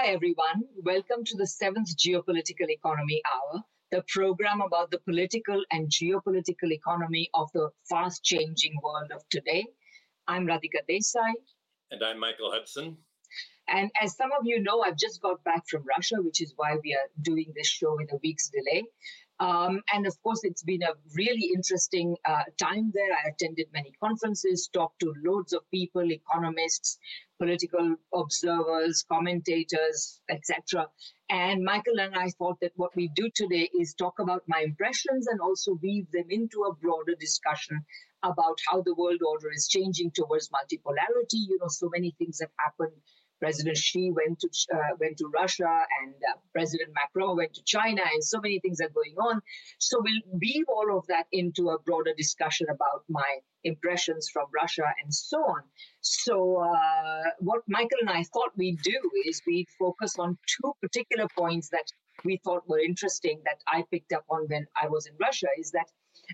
Hi, everyone. Welcome to the seventh Geopolitical Economy Hour, the program about the political and geopolitical economy of the fast changing world of today. I'm Radhika Desai. And I'm Michael Hudson. And as some of you know, I've just got back from Russia, which is why we are doing this show with a week's delay. Um, and of course, it's been a really interesting uh, time there. I attended many conferences, talked to loads of people, economists, political observers, commentators, etc. And Michael and I thought that what we do today is talk about my impressions and also weave them into a broader discussion about how the world order is changing towards multipolarity. You know, so many things have happened President Xi went to uh, went to Russia, and uh, President Macron went to China, and so many things are going on. So we'll weave all of that into a broader discussion about my impressions from Russia and so on. So uh, what Michael and I thought we'd do is we'd focus on two particular points that we thought were interesting that I picked up on when I was in Russia. Is that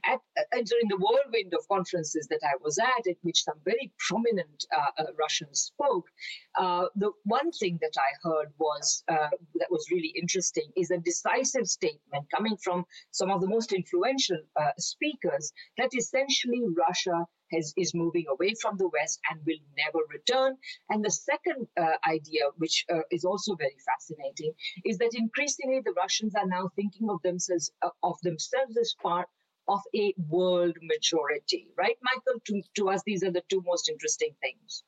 at, uh, during the whirlwind of conferences that I was at, at which some very prominent uh, uh, Russians spoke, uh, the one thing that I heard was uh, that was really interesting is a decisive statement coming from some of the most influential uh, speakers that essentially Russia has, is moving away from the West and will never return. And the second idea, which is also very fascinating, is that increasingly the Russians are now thinking of themselves of themselves as part of a world majority, right, Michael? To, to us, these are the two most interesting things.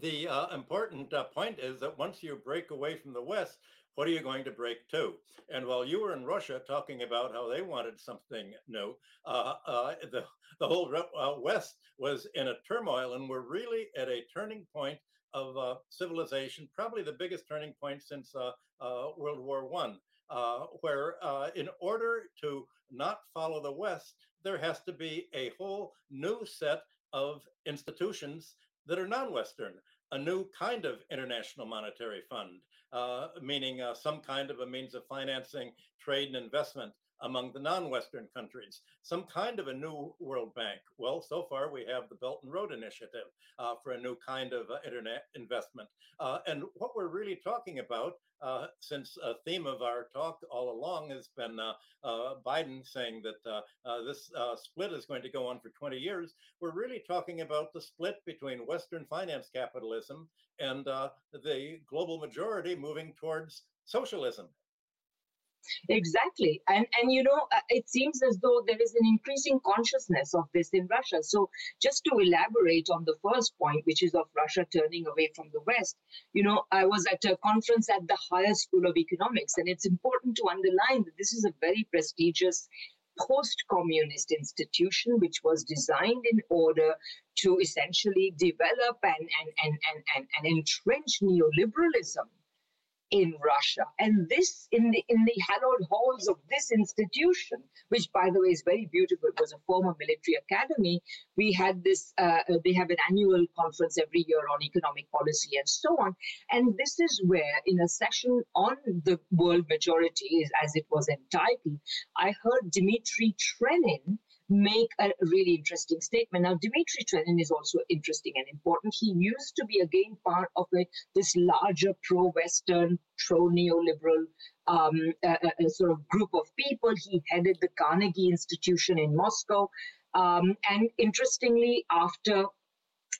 The uh, important uh, point is that once you break away from the West, what are you going to break to? And while you were in Russia talking about how they wanted something new, uh, uh the, the whole uh, West was in a turmoil, and we're really at a turning point of uh, civilization, probably the biggest turning point since World War One uh, where uh, in order to not follow the West, there has to be a whole new set of institutions that are non Western, a new kind of international monetary fund, uh, meaning uh, some kind of a means of financing trade and investment among the non-Western countries, some kind of a new World Bank. Well, so far we have the Belt and Road Initiative uh, for a new kind of uh, internet investment. Uh, and what we're really talking about, uh, since a theme of our talk all along has been uh, uh, Biden saying that this split is going to go on for 20 years, we're really talking about the split between Western finance capitalism and the global majority moving towards socialism Exactly. And, and you know, uh, it seems as though there is an increasing consciousness of this in Russia. So, just to elaborate on the first point, which is of Russia turning away from the West, you know, I was at a conference at the Higher School of Economics, and it's important to underline that this is a very prestigious post communist institution which was designed in order to essentially develop and, and, and, and, and, and entrench neoliberalism in Russia. And this, in the in the hallowed halls of this institution, which by the way is very beautiful, it was a former military academy. We had this. Uh, uh, they have an annual conference every year on economic policy and so on. And this is where, in a session on the world majority, as it was entitled, I heard Dmitry Trenin make a really interesting statement. Now, Dmitry Trenin is also interesting and important. He used to be again part of a, this larger pro-Western, pro-neoliberal um, sort of group of people. He headed the Carnegie Institution in Moscow. Um, and interestingly, after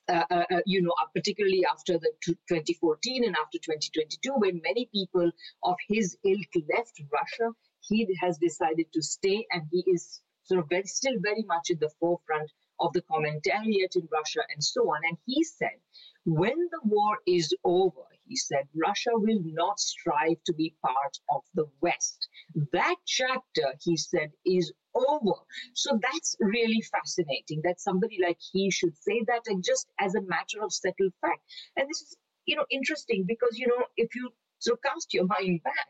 uh, uh, uh you know, uh, particularly after the 2014 and after 2022, when many people of his ilk left Russia, he has decided to stay and he is sort of very, still very much in the forefront of the commentariat in Russia and so on. And he said, when the war is over, he said, Russia will not strive to be part of the West. That chapter, he said, is over. So that's really fascinating that somebody like he should say that and just as a matter of settled fact. And this is, you know, interesting because, you know, if you sort of cast your mind back,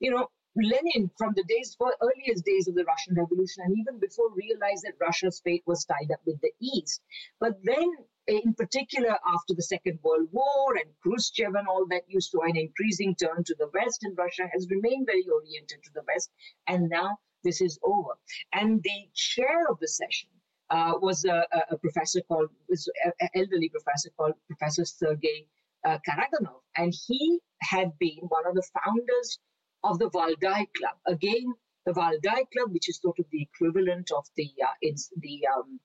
you know, Lenin, from the days, earliest days of the Russian Revolution, and even before, realized that Russia's fate was tied up with the East. But then, in particular, after the Second World War and Khrushchev and all that, you saw an increasing turn to the West, and Russia has remained very oriented to the West. And now this is over. And the chair of the session uh, was a, a, professor called, was an elderly professor called Professor Sergei uh, Karaganov, and he had been one of the founders of the Valdai Club. Again, the Valdai Club, which is sort of the equivalent of the uh, in the um,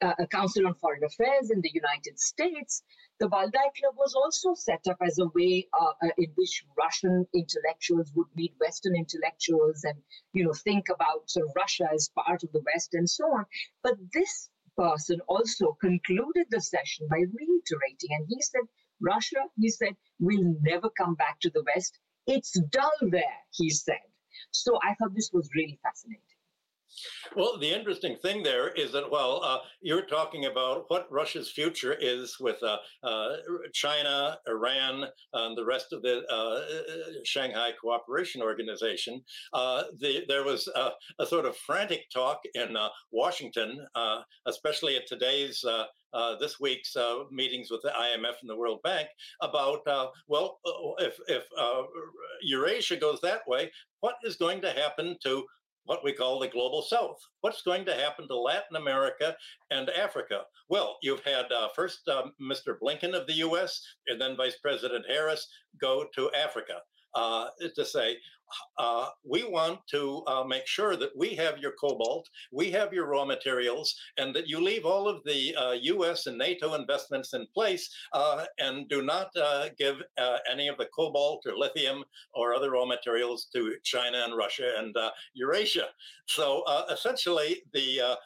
uh, Council on Foreign Affairs in the United States, the Valdai Club was also set up as a way uh, uh, in which Russian intellectuals would meet Western intellectuals and, you know, think about sort of Russia as part of the West and so on. But this person also concluded the session by reiterating, and he said, Russia, he said, will never come back to the West. It's dull there, he said. So I thought this was really fascinating. Well, the interesting thing there is that while uh, you're talking about what Russia's future is with uh, uh, China, Iran, and the rest of the uh, Shanghai Cooperation Organization, uh, the, there was a sort of frantic talk in uh, Washington, especially at today's uh, this week's uh, meetings with the IMF and the World Bank about, uh, well, if, if Eurasia goes that way, what is going to happen to what we call the global south. What's going to happen to Latin America and Africa? Well, you've had uh, first um, Mr. Blinken of the US and then Vice President Harris go to Africa uh, to say, uh, we want to uh, make sure that we have your cobalt, we have your raw materials, and that you leave all of the uh, US and NATO investments in place uh, and do not uh, give uh, any of the cobalt or lithium or other raw materials to China and Russia and Eurasia. So essentially, the,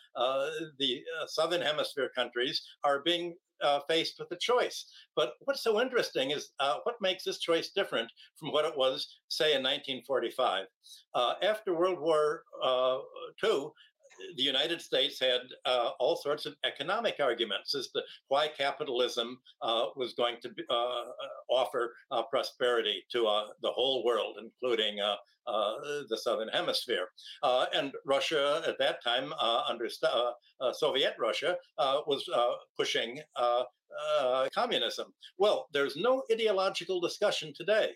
the Southern Hemisphere countries are being uh, faced with a choice. But what's so interesting is uh, what makes this choice different from what it was, say, in 1945. Uh, after World War II, uh, the United States had uh, all sorts of economic arguments as to why capitalism uh, was going to be, uh, offer uh, prosperity to uh, the whole world, including uh, the Southern Hemisphere. and Russia at that time, under Soviet Russia, was pushing uh, communism. Well, there's no ideological discussion today.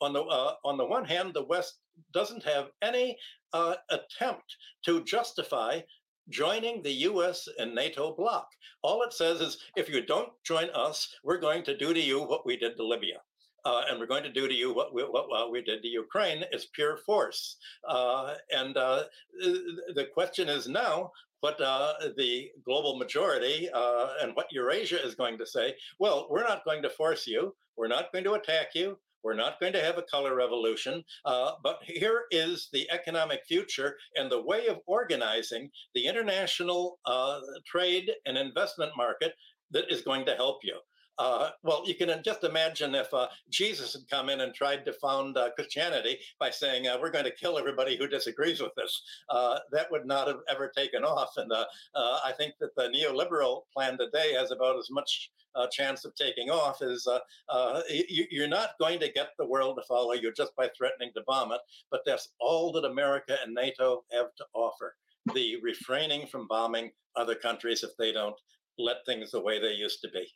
On the uh, on the one hand, the West doesn't have any uh, attempt to justify joining the U.S. and NATO bloc. All it says is, if you don't join us, we're going to do to you what we did to Libya. Uh, and we're going to do to you what we, what, we did to Ukraine is pure force. Uh, and uh, the question is now what uh, the global majority uh, and what Eurasia is going to say. Well, we're not going to force you. We're not going to attack you. We're not going to have a color revolution, uh, but here is the economic future and the way of organizing the international uh, trade and investment market that is going to help you. Uh, well, you can just imagine if uh, Jesus had come in and tried to found uh, Christianity by saying, uh, We're going to kill everybody who disagrees with this. Uh, that would not have ever taken off. And uh, I think that the neoliberal plan today has about as much chance of taking off as you're not going to get the world to follow you just by threatening to bomb it. But that's all that America and NATO have to offer the refraining from bombing other countries if they don't let things the way they used to be.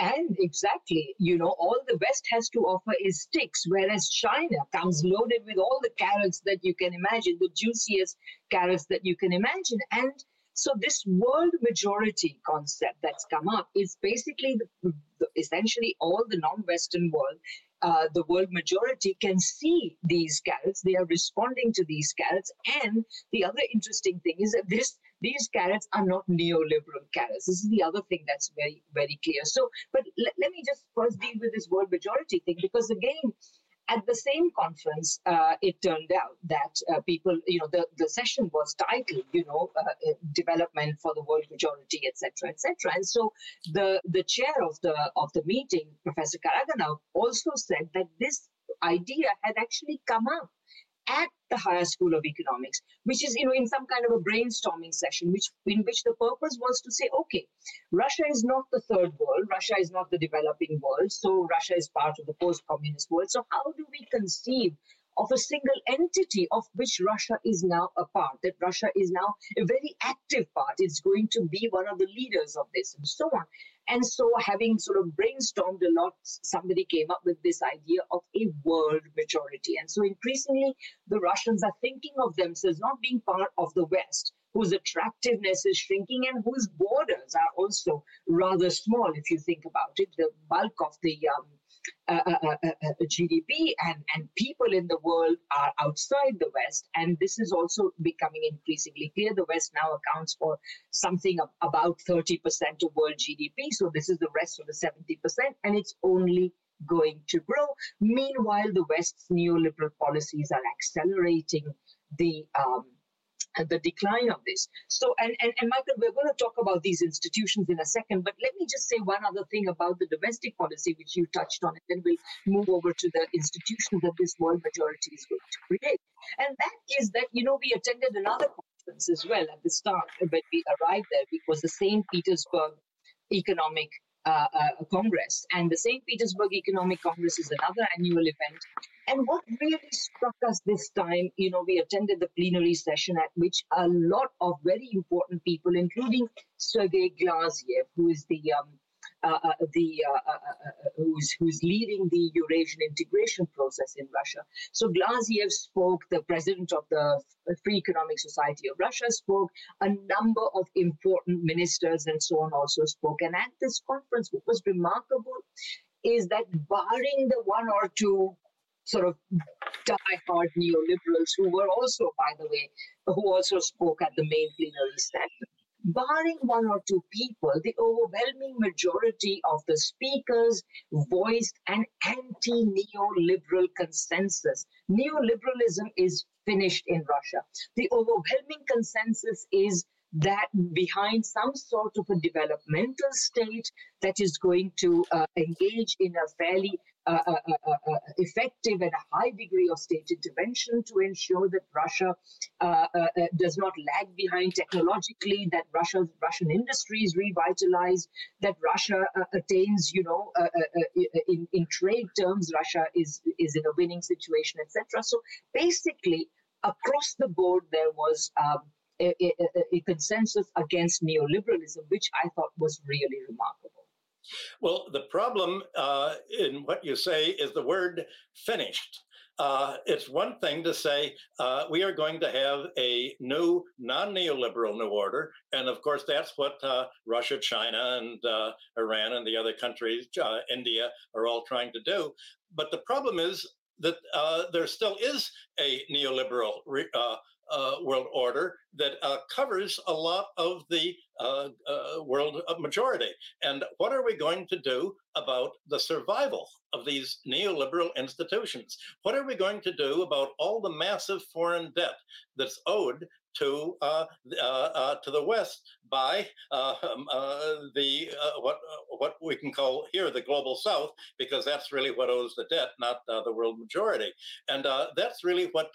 And exactly, you know, all the West has to offer is sticks, whereas China comes loaded with all the carrots that you can imagine, the juiciest carrots that you can imagine. And so, this world majority concept that's come up is basically the, the, essentially all the non Western world. Uh, the world majority can see these carrots. They are responding to these carrots. And the other interesting thing is that this these carrots are not neoliberal carrots. This is the other thing that's very, very clear. So, but l- let me just first deal with this world majority thing because, again, at the same conference, uh, it turned out that uh, people, you know, the, the session was titled, you know, uh, uh development for the world majority, etc., etc. And so the the chair of the of the meeting, Professor Karaganov, also said that this idea had actually come up at the higher school of economics which is you know in some kind of a brainstorming session which in which the purpose was to say okay russia is not the third world russia is not the developing world so russia is part of the post communist world. So how do we conceive of a single entity of which Russia is now a part, that Russia is now a very active part. It's going to be one of the leaders of this and so on. And so, having sort of brainstormed a lot, somebody came up with this idea of a world majority. And so, increasingly, the Russians are thinking of themselves not being part of the West, whose attractiveness is shrinking and whose borders are also rather small, if you think about it. The bulk of the um, Uh, uh, uh, GDP and, and people in the world are outside the West. And this is also becoming increasingly clear. The West now accounts for something about 30% of world GDP. So this is the rest of the 70%, and it's only going to grow. Meanwhile, the West's neoliberal policies are accelerating the um, the decline of this. So, and, and, and Michael, we're going to talk about these institutions in a second, but let me just say one other thing about the domestic policy, which you touched on, and then we'll move over to the institutions that this world majority is going to create. And that is that, you know, we attended another conference as well at the start when we arrived there, it was the St. Petersburg Economic uh, uh, Congress. And the St. Petersburg Economic Congress is another annual event. And what really struck us this time, you know, we attended the plenary session at which a lot of very important people, including Sergei Glaziev, who is the um, uh, uh, the uh, who's who's leading the Eurasian integration process in Russia. So Glaziev spoke. The president of the Free Economic Society of Russia spoke. A number of important ministers and so on also spoke. And at this conference, what was remarkable is that barring the one or two sort of die-hard neoliberals who were also, by the way, who also spoke at the main plenary session barring one or two people, the overwhelming majority of the speakers voiced an anti neoliberal consensus. Neoliberalism is finished in Russia. The overwhelming consensus is that behind some sort of a developmental state that is going to uh, engage in a fairly uh, uh, uh, uh, effective and a high degree of state intervention to ensure that Russia uh, does not lag behind technologically, that Russia's Russian industry is revitalized, that Russia attains, you know, in, in trade terms, Russia is is in a winning situation, etc. So basically, across the board, there was. Um, a, a, a, consensus against neoliberalism, which I thought was really remarkable. Well, the problem uh, in what you say is the word finished. Uh, it's one thing to say uh, we are going to have a new non-neoliberal new order, and of course that's what uh, Russia, China, and uh, Iran, and the other countries, uh, India, are all trying to do. But the problem is that uh, there still is a neoliberal re- uh, world order that uh, covers a lot of the uh, uh world majority. And what are we going to do about the survival of these neoliberal institutions? What are we going to do about all the massive foreign debt that's owed to uh, uh, uh, to the west by uh, um, uh, the what what we can call here the global south because that's really what owes the debt, not the world majority, and that's really what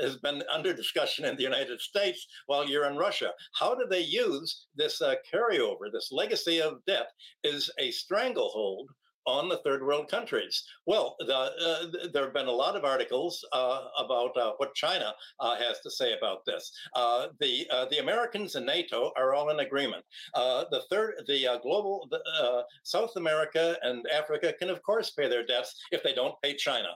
has been under discussion in the United States while you're in Russia. How do they use this carryover, this legacy of debt, is a stranglehold on the third world countries. Well, the, uh, there have been a lot of articles uh, about uh, what China uh, has to say about this. Uh, the uh, the Americans and NATO are all in agreement. the third, the global South America and Africa can of course pay their debts if they don't pay China.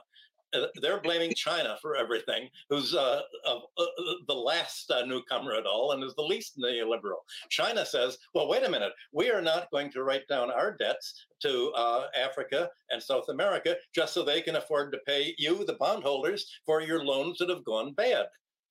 Uh, they're blaming China for everything, who's uh, uh, uh the last uh, newcomer at all and is the least neoliberal. China says, well, wait a minute, we are not going to write down our debts to uh, Africa and South America just so they can afford to pay you, the bondholders, for your loans that have gone bad.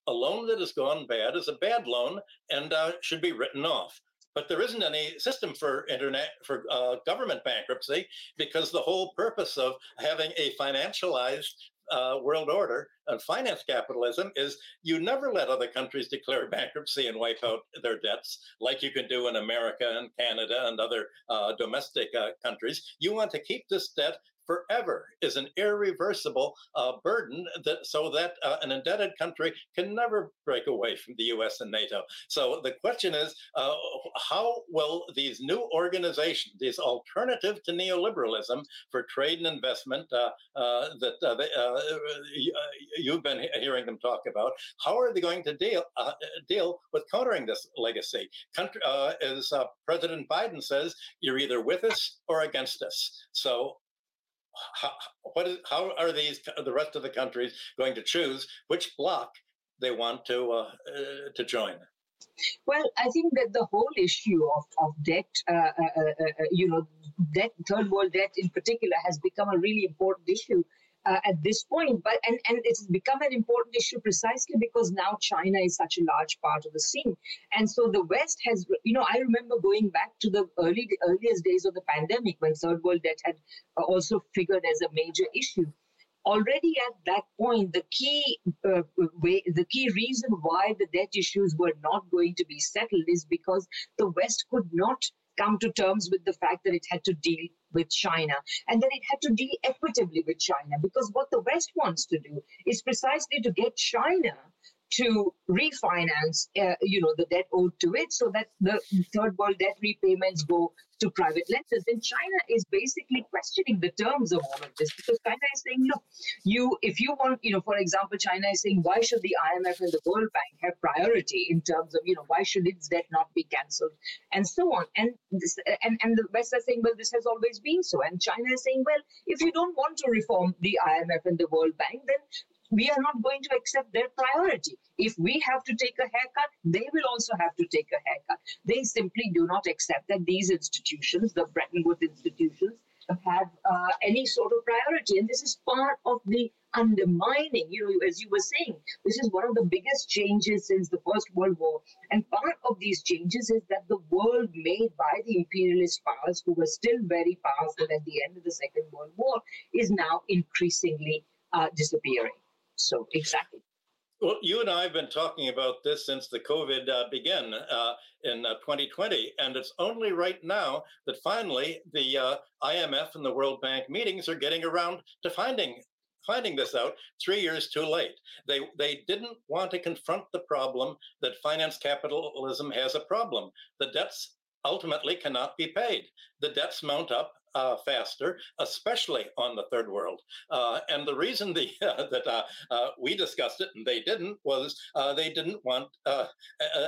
A loan that has gone bad is a bad loan and should be written off but there isn't any system for internet for uh, government bankruptcy because the whole purpose of having a financialized uh, world order and finance capitalism is you never let other countries declare bankruptcy and wipe out their debts like you can do in America and Canada and other uh, domestic uh, countries. You want to keep this debt forever is an irreversible uh, burden that so that uh, an indebted country can never break away from the U.S. and NATO. So the question is, uh, how will these new organizations, these alternative to neoliberalism for trade and investment uh, uh, that uh, they, you've been hearing them talk about, how are they going to deal deal with countering this legacy? Country, as President Biden says, you're either with us or against us. So how, what is, how are these the rest of the countries going to choose which bloc they want to uh, uh, to join? Well, I think that the whole issue of, of debt, uh, uh, uh, uh you know, debt, third world debt in particular, has become a really important issue uh, at this point. But and and it's become an important issue precisely because now China is such a large part of the scene, and so the West has. You know, I remember going back to the early earliest days of the pandemic when third world debt had uh, also figured as a major issue already at that point, the key uh, way, the key reason why the debt issues were not going to be settled is because the West could not come to terms with the fact that it had to deal with China and that it had to deal equitably with China. Because what the West wants to do is precisely to get China to refinance, uh, you know, the debt owed to it, so that the third world debt repayments go to private lenders. And China is basically questioning the terms of all of this because China is saying, look, you, if you want, you know, for example, China is saying, why should the IMF and the World Bank have priority in terms of, you know, why should its debt not be cancelled, and so on. And this, and and the West are saying, well, this has always been so. And China is saying, well, if you don't want to reform the IMF and the World Bank, then we are not going to accept their priority. If we have to take a haircut, they will also have to take a haircut. They simply do not accept that these institutions, the Bretton Woods institutions, have uh, any sort of priority. And this is part of the undermining, you know, as you were saying, this is one of the biggest changes since the First World War. And part of these changes is that the world made by the imperialist powers, who were still very powerful at the end of the Second World War, is now increasingly uh, disappearing. So exactly. Well, you and I have been talking about this since the COVID uh, began uh, in uh, 2020, and it's only right now that finally the uh, IMF and the World Bank meetings are getting around to finding finding this out three years too late. They they didn't want to confront the problem that finance capitalism has a problem. The debts ultimately cannot be paid. The debts mount up uh, faster, especially on the third world. Uh, and the reason the, that uh, uh, we discussed it and they didn't was uh, they didn't want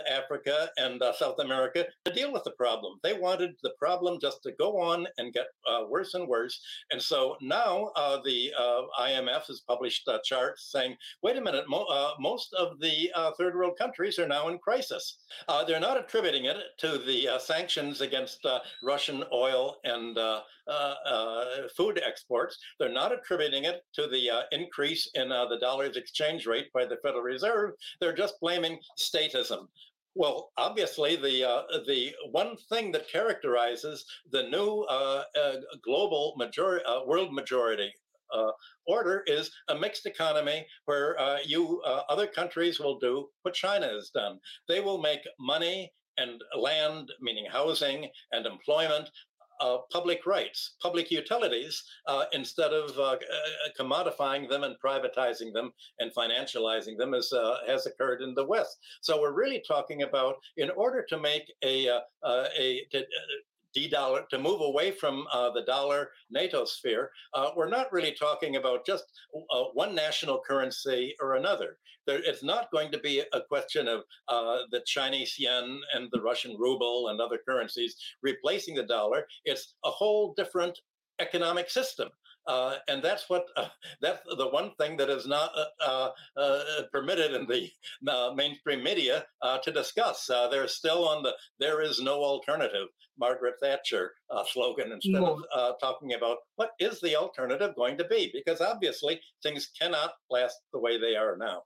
Africa and South America to deal with the problem. They wanted the problem just to go on and get worse and worse. And so now the IMF has published charts saying, wait a minute, mo- most of the third world countries are now in crisis. they're not attributing it to the sanctions against Russian oil and uh, food exports. They're not attributing it to the uh, increase in the dollar's exchange rate by the Federal Reserve. They're just blaming statism. Well, obviously, the uh, the one thing that characterizes the new uh, uh, global majority, world majority order is a mixed economy where you other countries will do what China has done. They will make money and land, meaning housing and employment, uh, public rights, public utilities, uh, instead of uh, uh commodifying them and privatizing them and financializing them, as uh, has occurred in the West. So we're really talking about, in order to make a, a to, de-dollar to move away from uh, the dollar NATO sphere, uh, we're not really talking about just uh, one national currency or another. There, it's not going to be a question of uh, the Chinese yuan and the Russian ruble and other currencies replacing the dollar. It's a whole different economic system. Uh, and that's what uh, that's the one thing that is not uh, uh, uh permitted in the uh, mainstream media to discuss. they're still on the "there is no alternative" Margaret Thatcher slogan instead of talking about what is the alternative going to be, because obviously things cannot last the way they are now.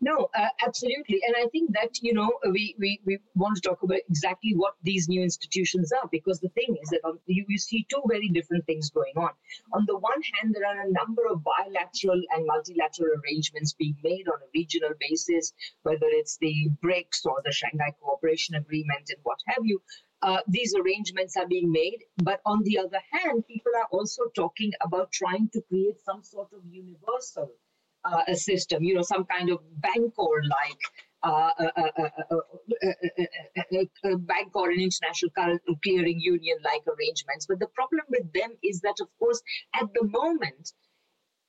No, uh, absolutely. And I think that, you know, we, we, we want to talk about exactly what these new institutions are, because the thing is that on, you, you see two very different things going on. On the one hand, there are a number of bilateral and multilateral arrangements being made on a regional basis, whether it's the BRICS or the Shanghai Cooperation Agreement and what have you. Uh, these arrangements are being made. But on the other hand, people are also talking about trying to create some sort of universal uh, a system, you know, some kind of bank Bancor like uh, a bank or an international clearing union like arrangements. But the problem with them is that, of course, at the moment,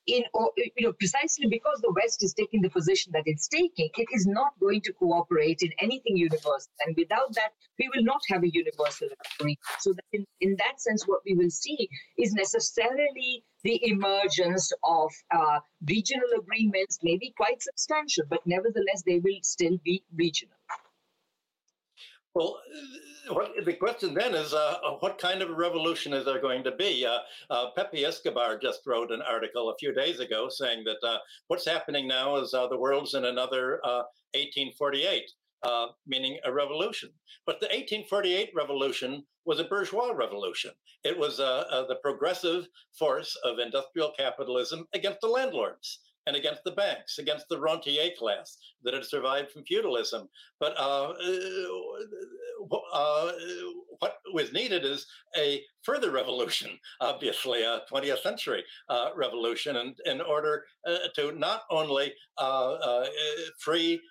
in you know precisely because the West is taking the position that it's taking, it is not going to cooperate in anything universal, and without that, we will not have a universal agreement. So that in, in that sense, what we will see is necessarily the emergence of uh, regional agreements, may be quite substantial, but nevertheless, they will still be regional. Well, what, the question then is uh, what kind of revolution is there going to be? Uh, uh, Pepe Escobar just wrote an article a few days ago saying that uh, what's happening now is uh, the world's in another 1848. Uh, meaning a revolution. But the 1848 revolution was a bourgeois revolution. It was the progressive force of industrial capitalism against the landlords and against the banks, against the rentier class that had survived from feudalism. But uh, uh, uh, what was needed is a further revolution, obviously, a 20th century uh, revolution, and in order uh, to not only uh, free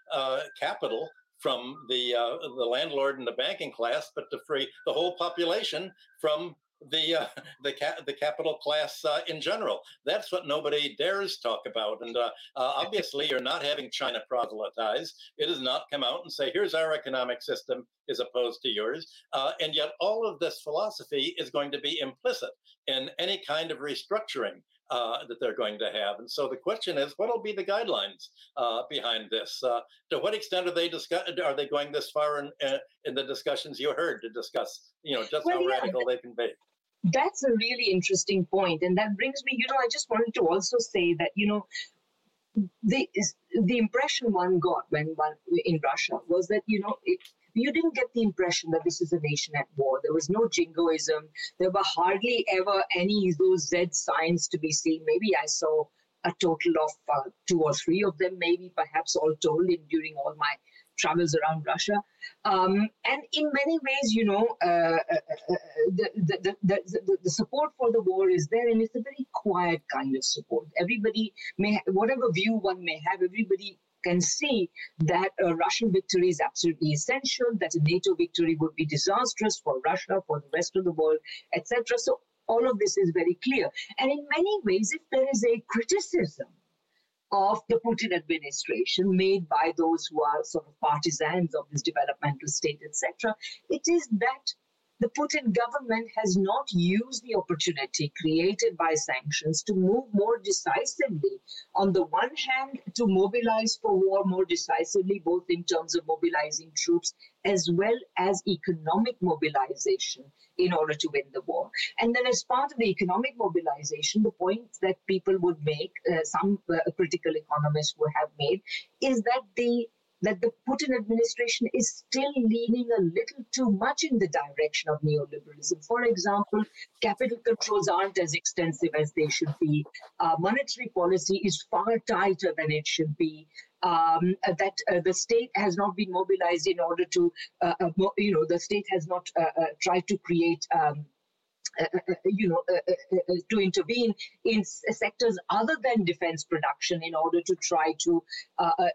capital from the the landlord and the banking class, but to free the whole population from the uh, the ca- the capital class uh, in general. That's what nobody dares talk about. And uh, uh obviously, you're not having China proselytize. It has not come out and say, "Here's our economic system," as opposed to yours. Uh, and yet, all of this philosophy is going to be implicit in any kind of restructuring. Uh, that they're going to have. And so the question is, what will be the guidelines uh, behind this? Uh, to what extent are they discuss- Are they going this far in, in the discussions you heard to discuss, you know, just well, how yeah. radical they can be? That's a really interesting point, and that brings me. You know, I just wanted to also say that you know the the impression one got when one in Russia was that you know it, you didn't get the impression that this is a nation at war. There was no jingoism. There were hardly ever any those Z signs to be seen. Maybe I saw a total of uh, two or three of them, maybe perhaps all told in during all my travels around Russia. Um, and in many ways, you know, uh, uh, uh, the, the, the, the, the support for the war is there, and it's a very quiet kind of support. Everybody may, whatever view one may have, everybody can see that a Russian victory is absolutely essential, that a NATO victory would be disastrous for Russia, for the rest of the world, etc. So all of this is very clear. And in many ways, if there is a criticism of the Putin administration made by those who are sort of partisans of this developmental state, etc., it is that the Putin government has not used the opportunity created by sanctions to move more decisively. On the one hand, to mobilize for war more decisively, both in terms of mobilizing troops as well as economic mobilization in order to win the war. And then, as part of the economic mobilization, the point that people would make, uh, some uh, critical economists would have made, is that the that the Putin administration is still leaning a little too much in the direction of neoliberalism. For example, capital controls aren't as extensive as they should be. Uh, monetary policy is far tighter than it should be. Um, uh, that uh, the state has not been mobilized in order to, uh, uh you know, the state has not uh, tried to create. Um, uh, uh, uh, Uh, uh, uh, you know, to intervene in sectors other than defense production in order to try to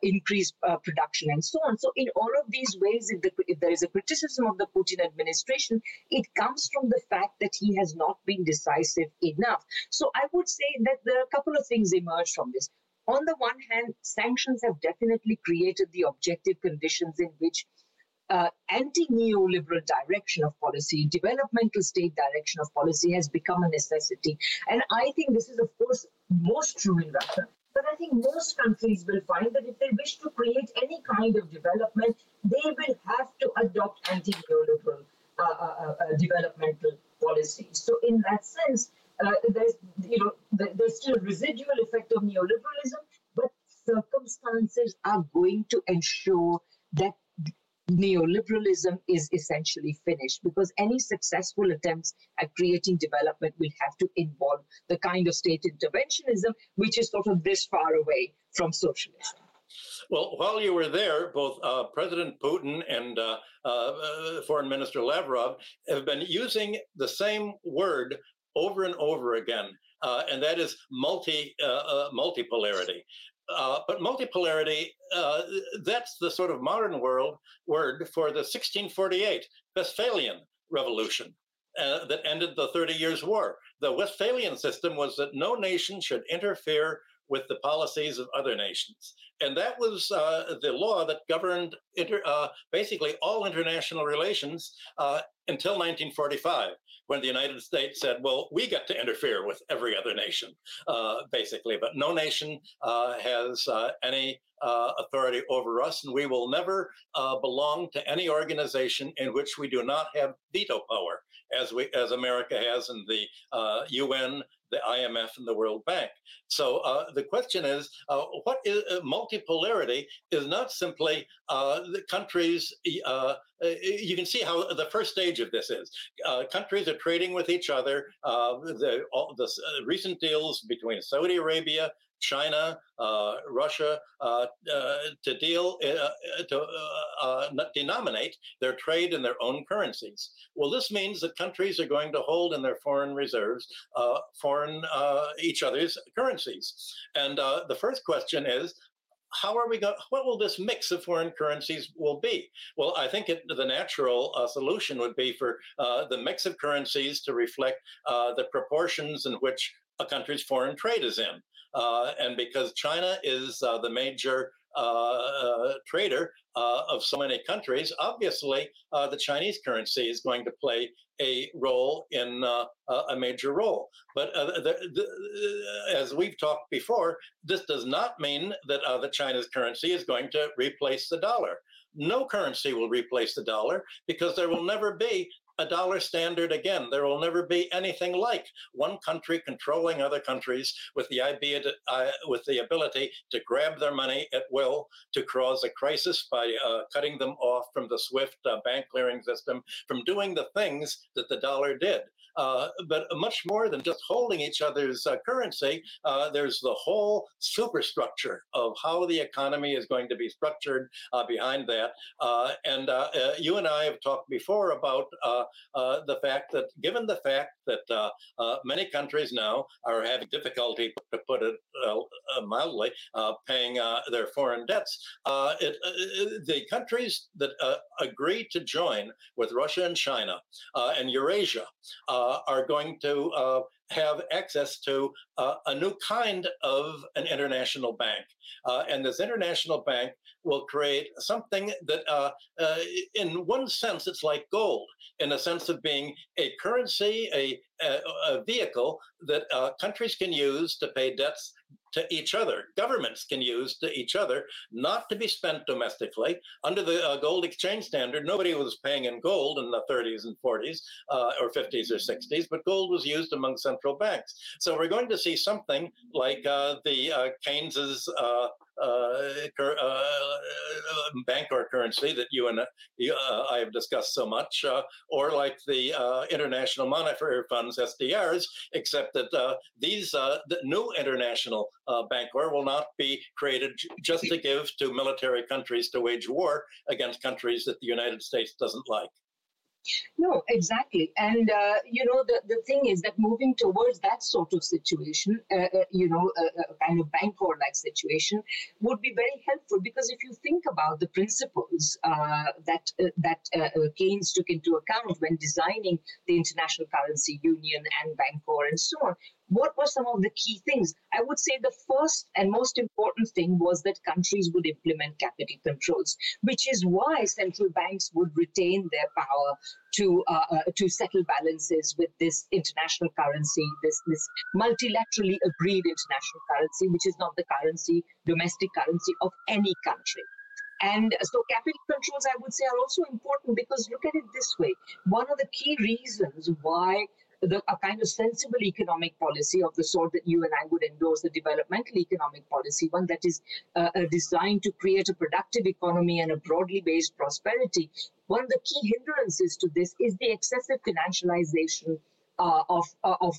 increase production and so on. So, in all of these ways, if, the, if there is a criticism of the Putin administration, it comes from the fact that he has not been decisive enough. So, I would say that there are a couple of things emerge from this. On the one hand, sanctions have definitely created the objective conditions in which uh, anti-neoliberal direction of policy, developmental state direction of policy has become a necessity. And I think this is, of course, most true in Russia. But I think most countries will find that if they wish to create any kind of development, they will have to adopt anti-neoliberal uh, uh, uh, uh developmental policies. So, in that sense, uh, there's you know there's still residual effect of neoliberalism, but circumstances are going to ensure that neoliberalism is essentially finished because any successful attempts at creating development will have to involve the kind of state interventionism which is sort of this far away from socialism. Well, while you were there, both uh, President Putin and uh, uh, Foreign Minister Lavrov have been using the same word over and over again, uh, and that is multi uh, uh, multipolarity. Uh, but multipolarity, uh, that's the sort of modern world word for the 1648 Westphalian Revolution uh, that ended the Thirty Years' War. The Westphalian system was that no nation should interfere with the policies of other nations. And that was uh, the law that governed inter, uh, basically all international relations uh, until 1945, when the United States said, well, we get to interfere with every other nation, uh, basically, but no nation uh, has uh, any authority over us, and we will never belong to any organization in which we do not have veto power, as we as America has in the uh, UN, the IMF, and the World Bank. So uh, the question is, uh, what is uh, multipolarity? Is not simply the countries. you can see how the first stage of this is. countries are trading with each other. the, all, the recent deals between Saudi Arabia, China, uh, Russia, uh, uh, to deal to denominate their trade in their own currencies. Well, this means that countries are going to hold in their foreign reserves foreign each other's currencies. And the first question is, how are we going what will this mix of foreign currencies will be well i think it, the natural uh, solution would be for uh, the mix of currencies to reflect uh, the proportions in which a country's foreign trade is in uh, and because China is uh, the major uh, uh trader uh, of so many countries, obviously uh, the Chinese currency is going to play a role in a major role. But the, the, as we've talked before, this does not mean that the China's currency is going to replace the dollar no currency will replace the dollar because there will never be a dollar standard again. There will never be anything like one country controlling other countries with the idea to, uh, with the ability to grab their money at will, to cause a crisis by uh, cutting them off from the SWIFT uh, bank clearing system, from doing the things that the dollar did. Uh, but much more than just holding each other's uh, currency, uh, there's the whole superstructure of how the economy is going to be structured behind that. and you and I have talked before about Uh, the fact that, given the fact that uh, uh, many countries now are having difficulty, to put it mildly, paying their foreign debts, it, the countries that agree to join with Russia and China and Eurasia uh, are going to uh, have access to uh, a new kind of an international bank. Uh, and this international bank will create something that, uh, uh, in one sense, it's like gold, in the sense of being a currency, a, a, a vehicle that countries can use to pay debts to each other. Governments can use to each other, not to be spent domestically. Under the uh, gold exchange standard, nobody was paying in gold in the 30s and 40s uh, or 50s or 60s, but gold was used among central banks. So we're going to see something like uh, the uh, Keynes's uh, uh, bancor currency that you and I have discussed so much, or like the International Monetary Fund's SDRs, except that these the new international bancor will not be created just to give to military countries to wage war against countries that the United States doesn't like. No, exactly. And, uh, you know, the, the thing is that moving towards that sort of situation, uh, uh, you know, a, a, kind of bancor like situation would be very helpful because if you think about the principles uh, that, uh, that uh, Keynes took into account when designing the International Currency Union and bancor and so on, what were some of the key things? I would say the first and most important thing was that countries would implement capital controls, which is why central banks would retain their power to uh, uh, to settle balances with this international currency, this this multilaterally agreed international currency, which is not the currency, domestic currency of any country. And so capital controls, I would say, are also important because look at it this way. One of the key reasons why the, a kind of sensible economic policy of the sort that you and I would endorse, the developmental economic policy, one that is uh, uh, designed to create a productive economy and a broadly based prosperity. One of the key hindrances to this is the excessive financialization uh, of uh, of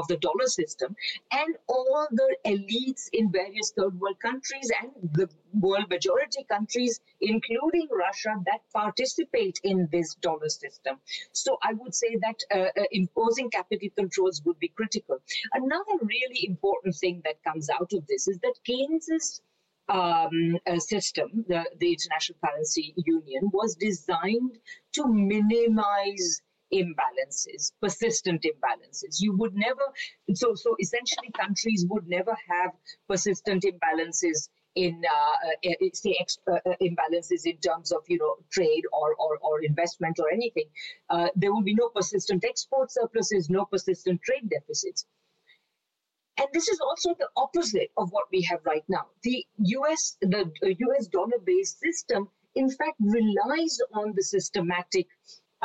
of the dollar system, and all the elites in various third world countries and the world majority countries, including Russia, that participate in this dollar system. So I would say that uh, uh, imposing capital controls would be critical. Another really important thing that comes out of this is that Keynes's um, system, the, the International Currency Union, was designed to minimize imbalances, persistent imbalances. You would never, so so essentially, countries would never have persistent imbalances in uh, uh say uh, uh, imbalances in terms of you know trade or or, or investment or anything. Uh, there will be no persistent export surpluses, no persistent trade deficits. And this is also the opposite of what we have right now. The US, the US dollar-based system, in fact, relies on the systematic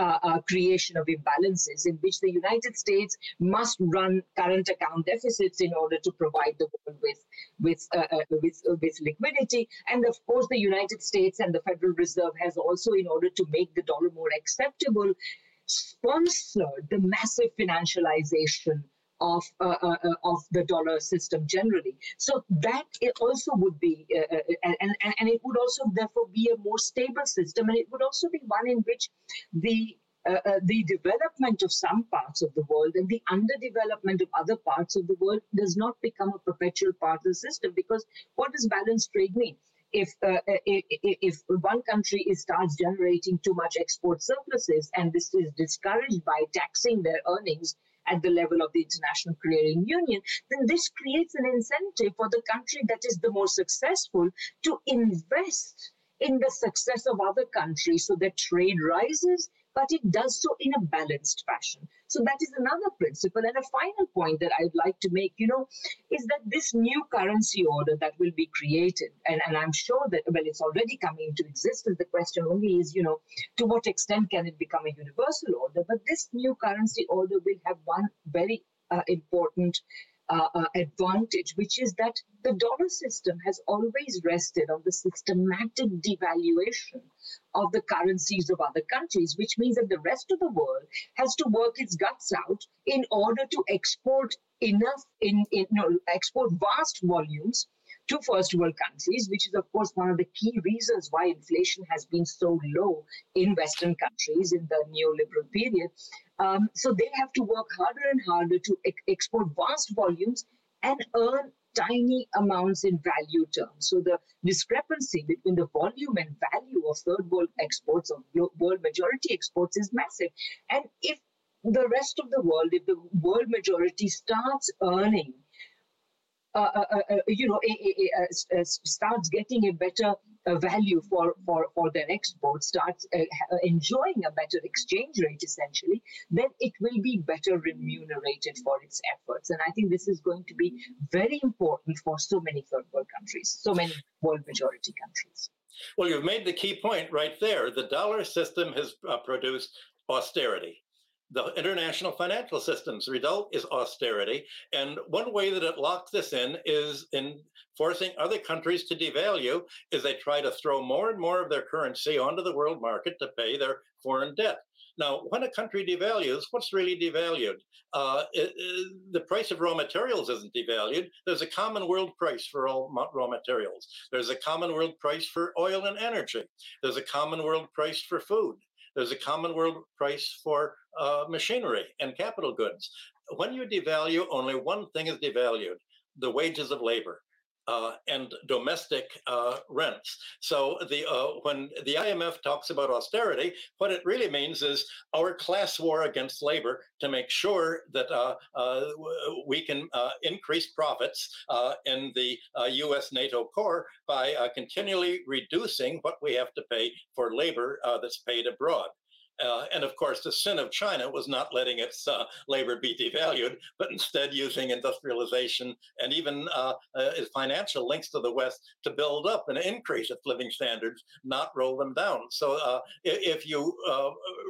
uh, uh, creation of imbalances in which the United States must run current account deficits in order to provide the world with with uh, uh with, with liquidity. And of course, the United States and the Federal Reserve has also, in order to make the dollar more acceptable, sponsored the massive financialization of uh, uh, uh, of the dollar system generally. So that it also would be, and, and and it would also therefore be a more stable system, and it would also be one in which the uh, uh, the development of some parts of the world and the underdevelopment of other parts of the world does not become a perpetual part of the system. Because what does balanced trade mean? If, uh, if, if one country starts generating too much export surpluses and this is discouraged by taxing their earnings at the level of the International Clearing Union, then this creates an incentive for the country that is the more successful to invest in the success of other countries so that trade rises but it does so in a balanced fashion. So that is another principle. And a final point that I'd like to make, you know, is that this new currency order that will be created, and, and I'm sure that, well, it's already coming into existence. The question only is, you know, to what extent can it become a universal order? But this new currency order will have one very uh, important uh, advantage, which is that the dollar system has always rested on the systematic devaluation of the currencies of other countries, which means that the rest of the world has to work its guts out in order to export enough, in, in no, export vast volumes to first world countries, which is, of course, one of the key reasons why inflation has been so low in Western countries in the neoliberal period. Um, so they have to work harder and harder to ex- export vast volumes and earn tiny amounts in value terms. So the discrepancy between the volume and value of third world exports, of world majority exports, is massive. And if the rest of the world, if the world majority starts earning Uh, uh, uh, you know, starts getting a better value for, for, for their exports, starts enjoying a better exchange rate essentially, then it will be better remunerated for its efforts. And I think this is going to be very important for so many third world countries, so many world majority countries. Well, you've made the key point right there. The dollar system has uh, produced austerity the international financial system's result is austerity. And one way that it locks this in is in forcing other countries to devalue is they try to throw more and more of their currency onto the world market to pay their foreign debt. Now, when a country devalues, what's really devalued? Uh, it, it, the price of raw materials isn't devalued. There's a common world price for all raw materials. There's a common world price for oil and energy. There's a common world price for food. There's a common world price for uh, machinery and capital goods. When you devalue, only one thing is devalued the wages of labor. Uh, and domestic uh, rents. So the uh, when the IMF talks about austerity, what it really means is our class war against labor to make sure that uh, uh, we can uh, increase profits in the U.S. NATO core by continually reducing what we have to pay for labor that's paid abroad. Uh, and of course, the sin of China was not letting its uh, labor be devalued, but instead using industrialization and even uh, uh financial links to the West to build up and increase its living standards, not roll them down. So uh, if you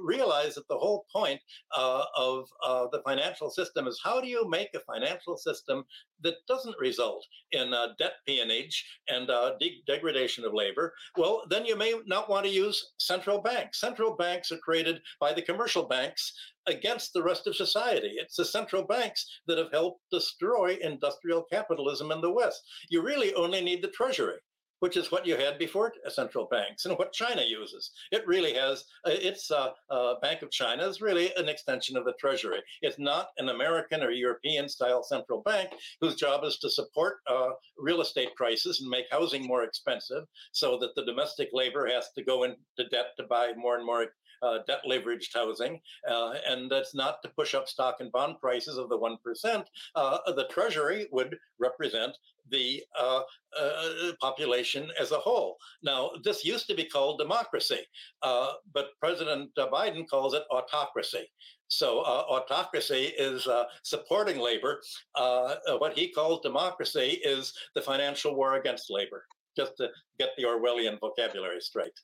realize that the whole point of the financial system is how do you make a financial system that doesn't result in debt peonage and de- degradation of labor, well, then you may not want to use central banks. Central banks are created by the commercial banks against the rest of society. It's the central banks that have helped destroy industrial capitalism in the West. You really only need the Treasury. which is what you had before central banks and what China uses. It really has, uh, its uh, uh, Bank of China is really an extension of the Treasury. It's not an American or European style central bank whose job is to support uh, real estate prices and make housing more expensive so that the domestic labor has to go into debt to buy more and more uh, debt leveraged housing, uh, and that's not to push up stock and bond prices of the 1%. Uh, the Treasury would represent the uh, uh, population as a whole. Now, this used to be called democracy, uh, but President Biden calls it autocracy. So, autocracy is supporting labor. what he calls democracy is the financial war against labor, just to get the Orwellian vocabulary straight.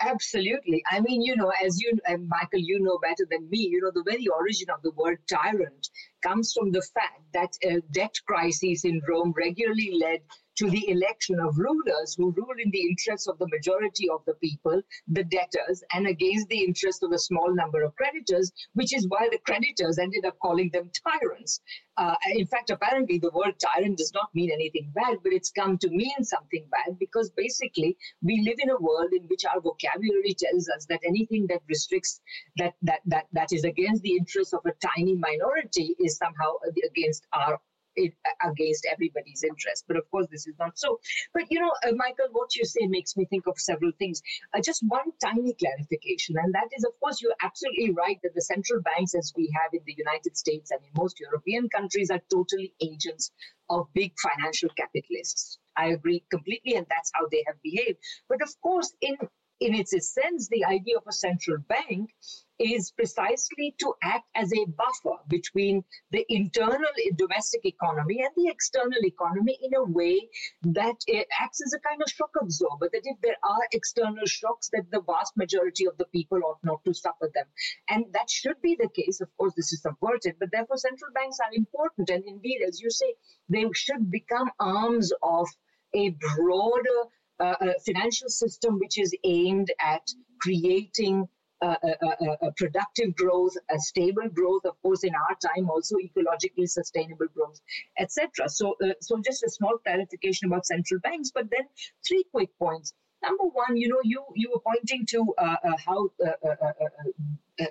Absolutely. I mean, you know, as you, Michael, you know better than me, you know, the very origin of the word tyrant comes from the fact that uh, debt crises in Rome regularly led to the election of rulers who rule in the interests of the majority of the people, the debtors, and against the interests of a small number of creditors, which is why the creditors ended up calling them tyrants. Uh, in fact, apparently, the word tyrant does not mean anything bad, but it's come to mean something bad because basically we live in a world in which our vocabulary tells us that anything that restricts that that that that is against the interests of a tiny minority is somehow against our it, against everybody's interest. But of course, this is not so. But you know, uh, Michael, what you say makes me think of several things. Uh, just one tiny clarification, and that is, of course, you're absolutely right that the central banks, as we have in the United States and in most European countries, are totally agents of big financial capitalists. I agree completely, and that's how they have behaved. But of course, in in its essence, the idea of a central bank is precisely to act as a buffer between the internal domestic economy and the external economy in a way that it acts as a kind of shock absorber. That if there are external shocks, that the vast majority of the people ought not to suffer them. And that should be the case. Of course, this is subverted, but therefore central banks are important. And indeed, as you say, they should become arms of a broader uh, uh financial system which is aimed at creating a, a, a, productive growth, a stable growth, of course, in our time also ecologically sustainable growth, etc. So, uh, so just a small clarification about central banks, but then three quick points. Number one, you know, you you were pointing to uh, uh, how uh, uh, uh,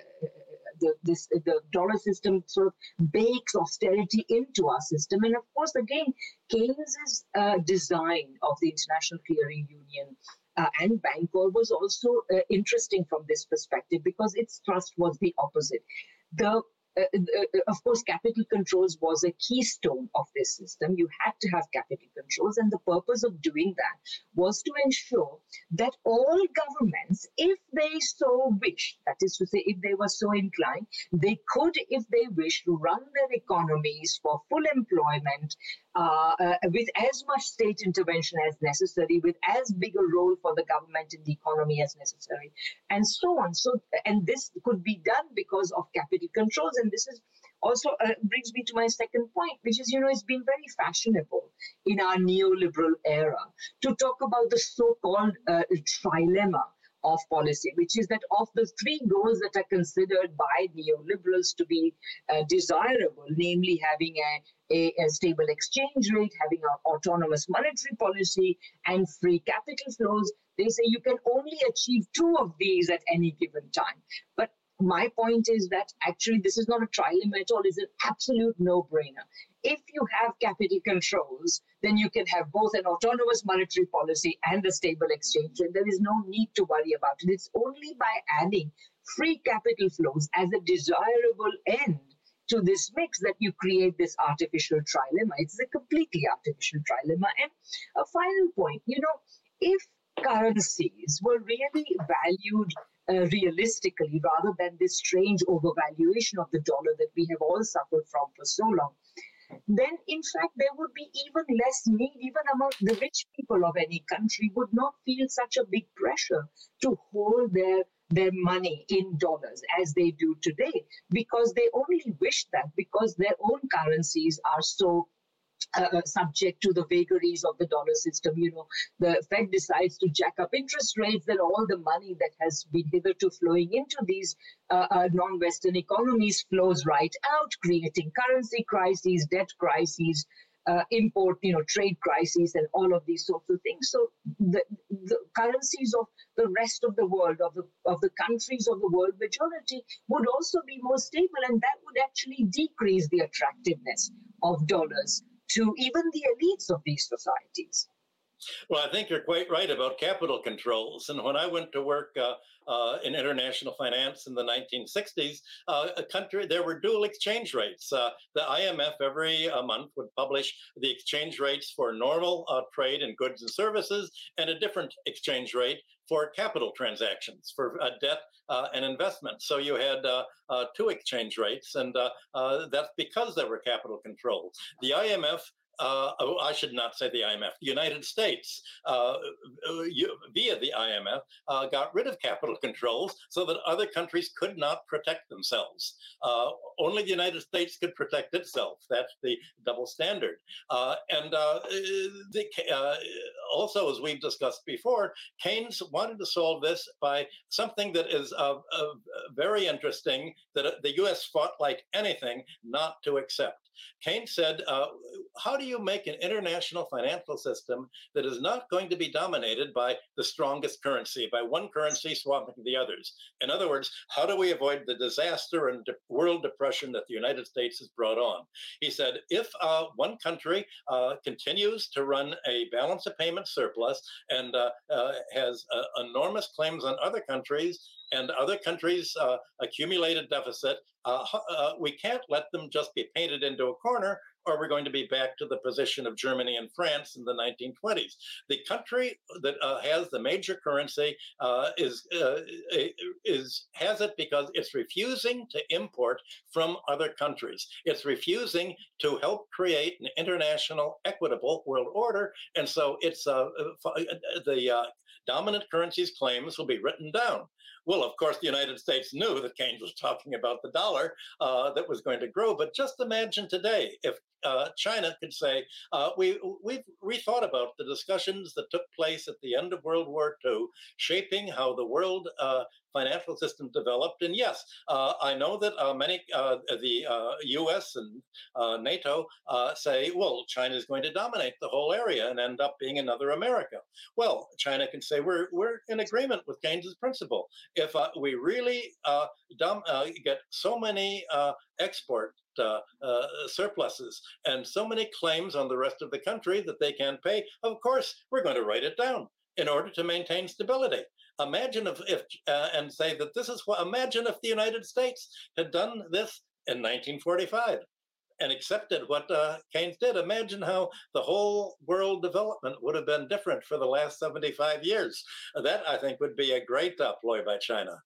the this the dollar system sort of bakes austerity into our system, and of course, again, Keynes's design of the International Clearing Union uh, and Bancor was also uh, interesting from this perspective because its thrust was the opposite. The uh, uh, of course, capital controls was a keystone of this system. You had to have capital controls, and the purpose of doing that was to ensure that all governments, if they so wish, that is to say, if they were so inclined, they could, if they wish, run their economies for full employment uh, uh, with as much state intervention as necessary, with as big a role for the government in the economy as necessary, and so on. So, and this could be done because of capital controls. And this is also uh, brings me to my second point, which is, you know, it's been very fashionable in our neoliberal era to talk about the so-called uh, trilemma of policy, which is that of the three goals that are considered by neoliberals to be uh, desirable, namely having a, a, a, stable exchange rate, having an autonomous monetary policy, and free capital flows, they say you can only achieve two of these at any given time. But my point is that actually this is not a trilemma at all, it's an absolute no-brainer if you have capital controls, then you can have both an autonomous monetary policy and a stable exchange rate. There is no need to worry about it. It's only by adding free capital flows as a desirable end to this mix that you create this artificial trilemma. It's a completely artificial trilemma. And a final point, you know, if currencies were really valued uh, realistically rather than this strange overvaluation of the dollar that we have all suffered from for so long, then in fact there would be even less need, even among the rich people of any country would not feel such a big pressure to hold their their money in dollars as they do today because they only wish that because their own currencies are so uh, subject to the vagaries of the dollar system. You know, the Fed decides to jack up interest rates, then all the money that has been hitherto flowing into these uh, uh, non-Western economies flows right out, creating currency crises, debt crises, uh, import, you know, trade crises and all of these sorts of things. So the, the currencies of the rest of the world, of the of the countries of the world majority, would also be more stable, and that would actually decrease the attractiveness of dollars to even the elites of these societies. Well, I think you're quite right about capital controls. And when I went to work uh, uh, in international finance in the 1960s, uh, a country there were dual exchange rates. Uh, the IMF every uh, month would publish the exchange rates for normal uh, trade in goods and services, and a different exchange rate for capital transactions, for debt and investment. So you had two exchange rates, and that's because there were capital controls. The IMF uh, oh, I should not say the IMF, the United States, uh, via the IMF, uh, got rid of capital controls so that other countries could not protect themselves. Uh, only the United States could protect itself. That's the double standard. Uh, and uh, the, also, as we've discussed before, Keynes wanted to solve this by something that is very interesting that the U.S. fought like anything not to accept. Keynes said, uh, How do you make an international financial system that is not going to be dominated by the strongest currency, by one currency swamping the others? In other words, how do we avoid the disaster and de- world depression that the United States has brought on? He said, If uh, one country uh, continues to run a balance of payment surplus and uh, uh, has uh, enormous claims on other countries, and other countries uh, accumulated deficit, we can't let them just be painted into a corner or we're going to be back to the position of Germany and France in the 1920s. The country that uh, has the major currency uh, is uh, is has it because it's refusing to import from other countries. It's refusing to help create an international equitable world order, and so it's uh, uh, the dominant currency's claims will be written down. Well, of course, the United States knew that Keynes was talking about the dollar uh, that was going to grow. But just imagine today if uh, China could say, uh, we, we've rethought about the discussions that took place at the end of World War II, shaping how the world uh, financial system developed. And yes, uh, I know that uh, many, uh, the US and NATO say, well, China is going to dominate the whole area and end up being another America. Well, China can say, we're, we're in agreement with Keynes's principle. If we really dom- get so many export uh, uh, surpluses and so many claims on the rest of the country that they can't pay, of course, we're going to write it down in order to maintain stability. Imagine if, if uh, and say that this is what, imagine if the United States had done this in 1945 and accepted what uh, Keynes did. Imagine how the whole world development would have been different for the last 75 years. That, I think, would be a great uh, ploy by China.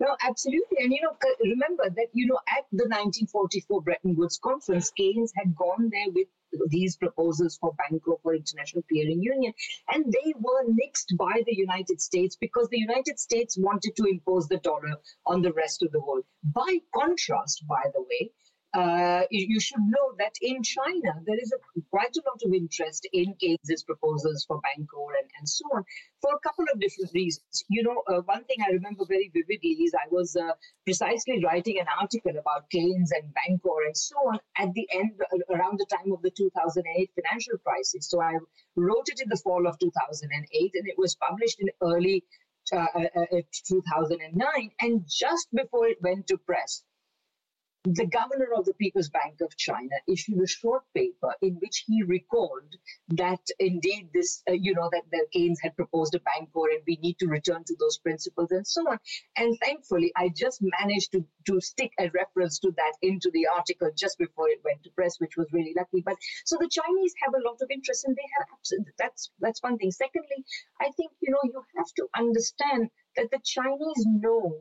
No, absolutely. And, you know, remember that, you know, at the 1944 Bretton Woods conference, Keynes had gone there with these proposals for Bancor for International Clearing Union, and they were nixed by the United States because the United States wanted to impose the dollar on the rest of the world. By contrast, by the way, uh, you, should know that in China, there is a, quite a lot of interest in Keynes's proposals for Bancor and, and so on for a couple of different reasons. You know, uh, one thing I remember very vividly is I was uh, precisely writing an article about Keynes and Bancor and so on at the end, uh, around the time of the 2008 financial crisis. So I wrote it in the fall of 2008 and it was published in early uh, uh, 2009. And just before it went to press, the governor of the People's Bank of China issued a short paper in which he recalled that indeed this, uh, you know, that the Keynes had proposed a Bancor and we need to return to those principles and so on. And thankfully, I just managed to, to stick a reference to that into the article just before it went to press, which was really lucky. But so the Chinese have a lot of interest and they have, that's, that's one thing. Secondly, I think, you know, you have to understand that the Chinese know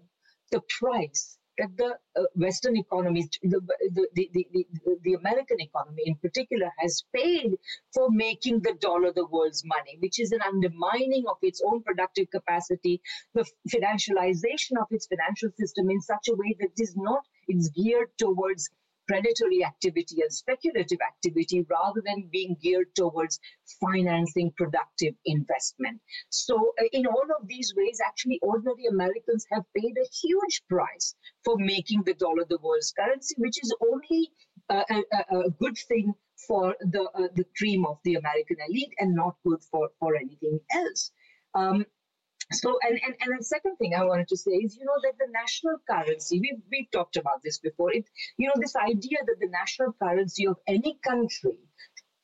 the price that the uh, Western economies, the, the, the, the, the American economy in particular, has paid for making the dollar the world's money, which is an undermining of its own productive capacity, the financialization of its financial system in such a way that is not, it's geared towards predatory activity and speculative activity rather than being geared towards financing productive investment. So, uh, in all of these ways, actually, ordinary Americans have paid a huge price for making the dollar the world's currency, which is only uh, a, a, good thing for the uh, the dream of the American elite and not good for for anything else. Um, so, and, and, and the second thing I wanted to say is, you know, that the national currency, we've, we've talked about this before, it, you know, this idea that the national currency of any country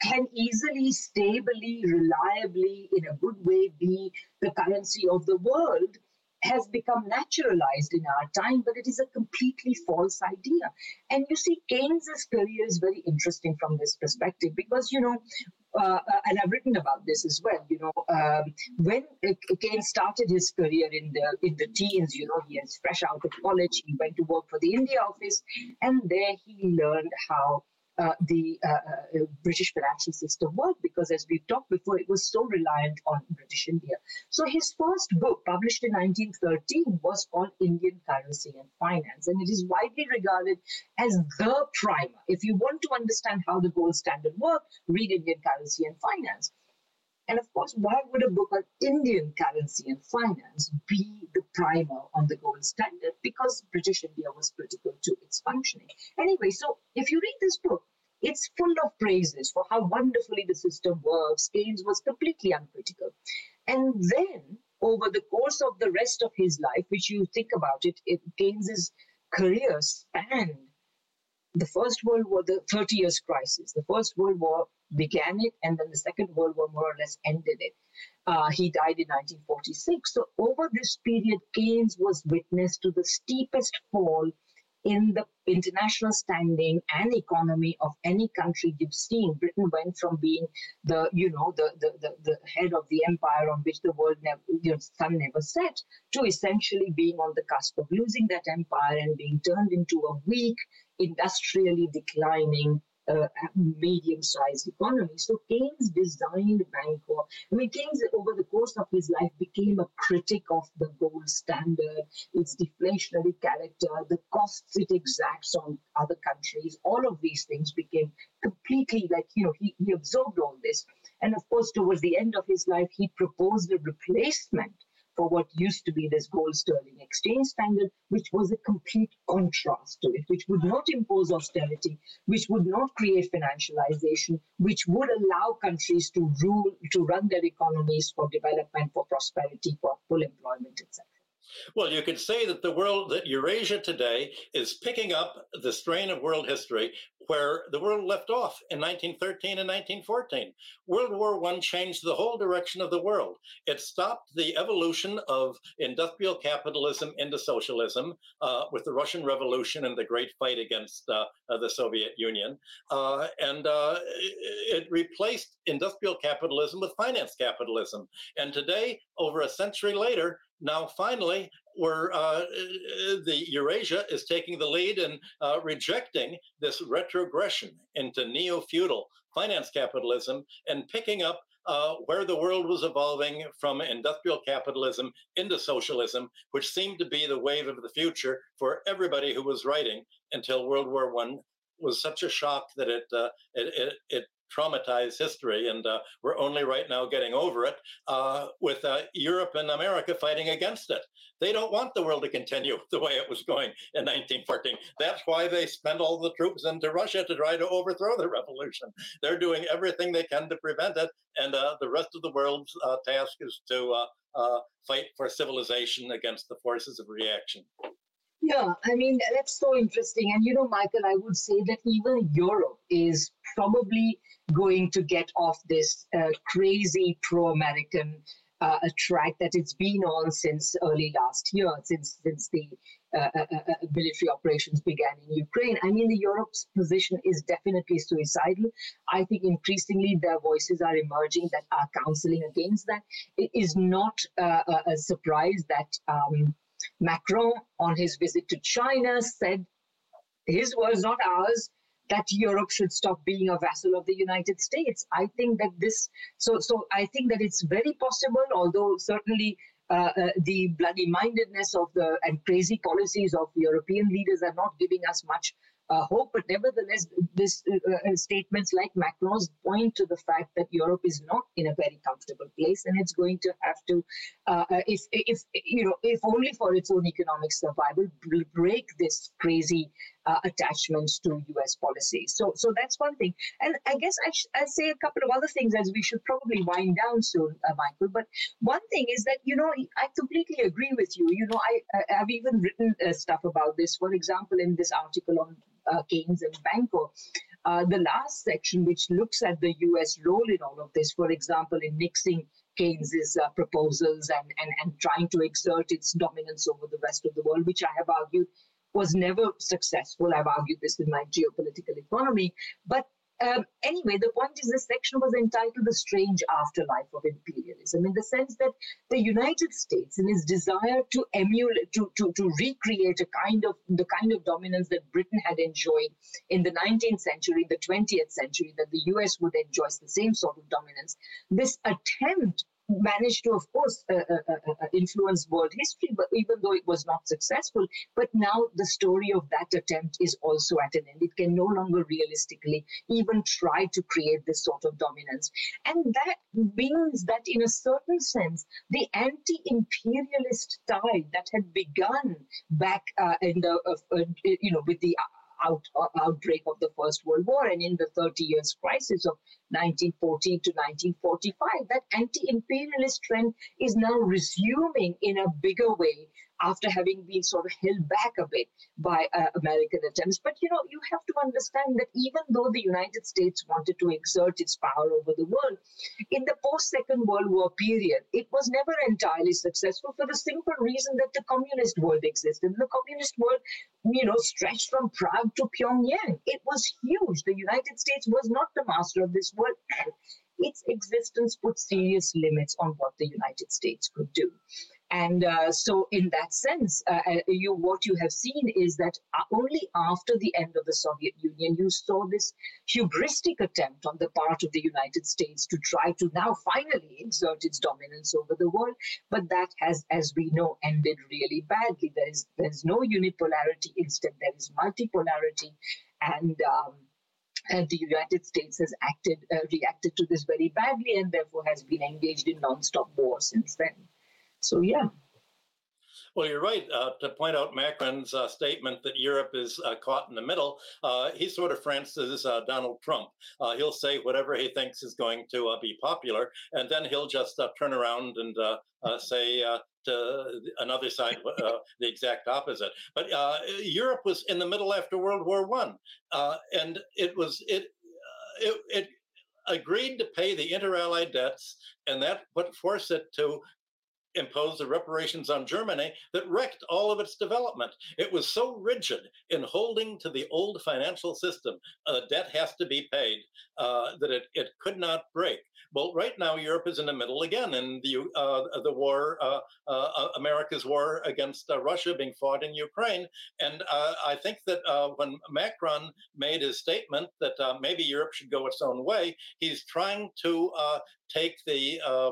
can easily, stably, reliably, in a good way be the currency of the world has become naturalized in our time, but it is a completely false idea. And you see, Keynes's career is very interesting from this perspective because, you know, uh, uh and I've written about this as well. You know, um, when Keynes started his career in the in the teens, you know, he was fresh out of college. He went to work for the India office, and there he learned how uh, the uh, uh, British financial system worked because, as we've talked before, it was so reliant on British India. So his first book, published in 1913, was called Indian Currency and Finance, and it is widely regarded as the primer. If you want to understand how the gold standard worked, read Indian Currency and Finance. And of course, why would a book on Indian currency and finance be the primer on the gold standard? Because British India was critical to its functioning. Anyway, so if you read this book, it's full of praises for how wonderfully the system works. Keynes was completely uncritical. And then, over the course of the rest of his life, which you think about it, it Keynes's career spanned the First World War, the 30 years crisis. The First World War began it, and then the Second World War more or less ended it. Uh, he died in 1946. So, over this period, Keynes was witness to the steepest fall in the international standing and economy of any country you've seen. Britain went from being the, you know, the, the, the, the head of the empire on which the world never, you know, sun never set, to essentially being on the cusp of losing that empire and being turned into a weak, industrially declining uh, medium-sized economy. So Keynes designed Bancor. I mean, Keynes, over the course of his life, became a critic of the gold standard, its deflationary character, the costs it exacts on other countries. All of these things became completely like, you know, he, he absorbed all this. And of course, towards the end of his life, he proposed a replacement for what used to be this gold sterling exchange standard, which was a complete contrast to it, which would not impose austerity, which would not create financialization, which would allow countries to rule, to run their economies for development, for prosperity, for full employment, etc. Well, you could say that the world, that Eurasia today is picking up the strain of world history where the world left off in 1913 and 1914. World War I changed the whole direction of the world. It stopped the evolution of industrial capitalism into socialism uh, with the Russian Revolution and the great fight against uh, uh, the Soviet Union. Uh, and uh, it replaced industrial capitalism with finance capitalism. And today, over a century later, now finally where uh, the Eurasia is taking the lead and uh, rejecting this retrogression into neo-feudal finance capitalism and picking up uh, where the world was evolving from industrial capitalism into socialism, which seemed to be the wave of the future for everybody who was writing until World War One was such a shock that it, uh, it, it, it traumatized history, and uh, we're only right now getting over it uh, with uh, Europe and America fighting against it. They don't want the world to continue the way it was going in 1914. That's why they spent all the troops into Russia to try to overthrow the revolution. They're doing everything they can to prevent it, and uh, the rest of the world's uh, task is to uh, fight for civilization against the forces of reaction. Yeah, I mean, that's so interesting. And, you know, Michael, I would say that even Europe is probably going to get off this uh, crazy pro American uh, track that it's been on since early last year, since, since the uh, uh, uh, uh, military operations began in Ukraine. I mean, the Europe's position is definitely suicidal. I think increasingly their voices are emerging that are counseling against that. It is not a surprise that. Um, Macron, on his visit to China, said his words, not ours, that Europe should stop being a vassal of the United States. I think that this, so, so I think that it's very possible, although certainly uh, uh, the bloody mindedness of the and crazy policies of European leaders are not giving us much uh, hope. But nevertheless, this uh, uh, statements like Macron's point to the fact that Europe is not in a very comfortable place, and it's going to have to, uh, if if you know, if only for its own economic survival, break this crazy uh, attachment to U.S. policy. So, so that's one thing. And I guess I sh- I'll say a couple of other things as we should probably wind down soon, uh, Michael. But one thing is that you know I completely agree with you. You know, I I've even written uh, stuff about this. For example, in this article on uh, Keynes and Bancor. Uh, the last section, which looks at the US role in all of this, for example, in nixing Keynes's uh, proposals and, and, and trying to exert its dominance over the rest of the world, which I have argued was never successful. I've argued this in my geopolitical economy. But um, anyway, the point is this section was entitled The Strange Afterlife of Imperialism, in the sense that the United States, in its desire to emulate, to, to, to recreate a kind of the kind of dominance that Britain had enjoyed in the 19th century, the 20th century, that the US would enjoy the same sort of dominance, this attempt managed to, of course, uh, uh, uh, uh, influence world history, but even though it was not successful. But now the story of that attempt is also at an end. It can no longer realistically even try to create this sort of dominance. And that means that, in a certain sense, the anti imperialist tide that had begun back uh, in the, uh, you know, with the out, outbreak of the First World War and in the 30 years crisis of 1914 to 1945. That anti imperialist trend is now resuming in a bigger way after having been sort of held back a bit by uh, American attempts. But you know, you have to understand that even though the United States wanted to exert its power over the world, in the post Second World War period, it was never entirely successful for the simple reason that the communist world existed. The communist world, you know, stretched from Prague to Pyongyang. It was huge. The United States was not the master of this world. Its existence put serious limits on what the United States could do. And uh, so, in that sense, uh, uh, you what you have seen is that uh, only after the end of the Soviet Union, you saw this hubristic attempt on the part of the United States to try to now finally exert its dominance over the world. But that has, as we know, ended really badly. There is there is no unipolarity. Instead, there is multipolarity, and um, and the United States has acted, uh, reacted to this very badly, and therefore has been engaged in non-stop war since then. So yeah. Well, you're right uh, to point out Macron's uh, statement that Europe is uh, caught in the middle. Uh, he's sort of France's uh, Donald Trump. Uh, he'll say whatever he thinks is going to be popular, and then he'll just turn around and say to another side the exact opposite. But Europe was in the middle after World War One, and it was it, it it agreed to pay the inter-allied debts, and that put forced it to impose the reparations on Germany that wrecked all of its development. It was so rigid in holding to the old financial system, uh, debt has to be paid, uh, that it, it could not break. Well, right now Europe is in the middle again in the uh, the war, uh, uh, uh, America's war against Russia being fought in Ukraine, and I think that when Macron made his statement that maybe Europe should go its own way, he's trying to take the uh,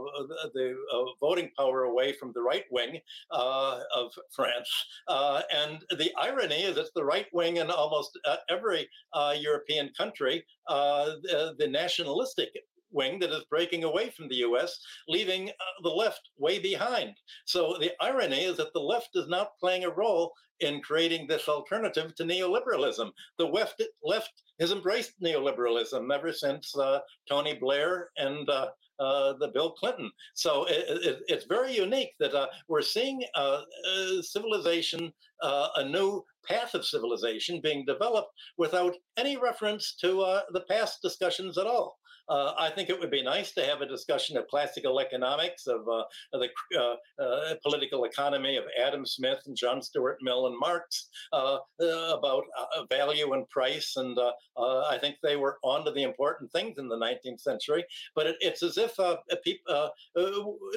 the uh, voting power away from the right wing uh, of France. Uh, and the irony is, it's the right wing in almost uh, every uh, European country, the, the, nationalistic wing that is breaking away from the US, leaving the left way behind. So the irony is that the left is not playing a role in creating this alternative to neoliberalism. The left, left has embraced neoliberalism ever since uh, Tony Blair and uh, uh, the Bill Clinton. So it, it, it's very unique that uh, we're seeing uh, uh civilization, uh, a new path of civilization being developed without any reference to uh, the past discussions at all. Uh, I think it would be nice to have a discussion of classical economics, of, uh, of the uh, uh political economy of Adam Smith and John Stuart Mill and Marx uh, uh, about value and price. And I think they were onto the important things in the 19th century. But it, it's as if people,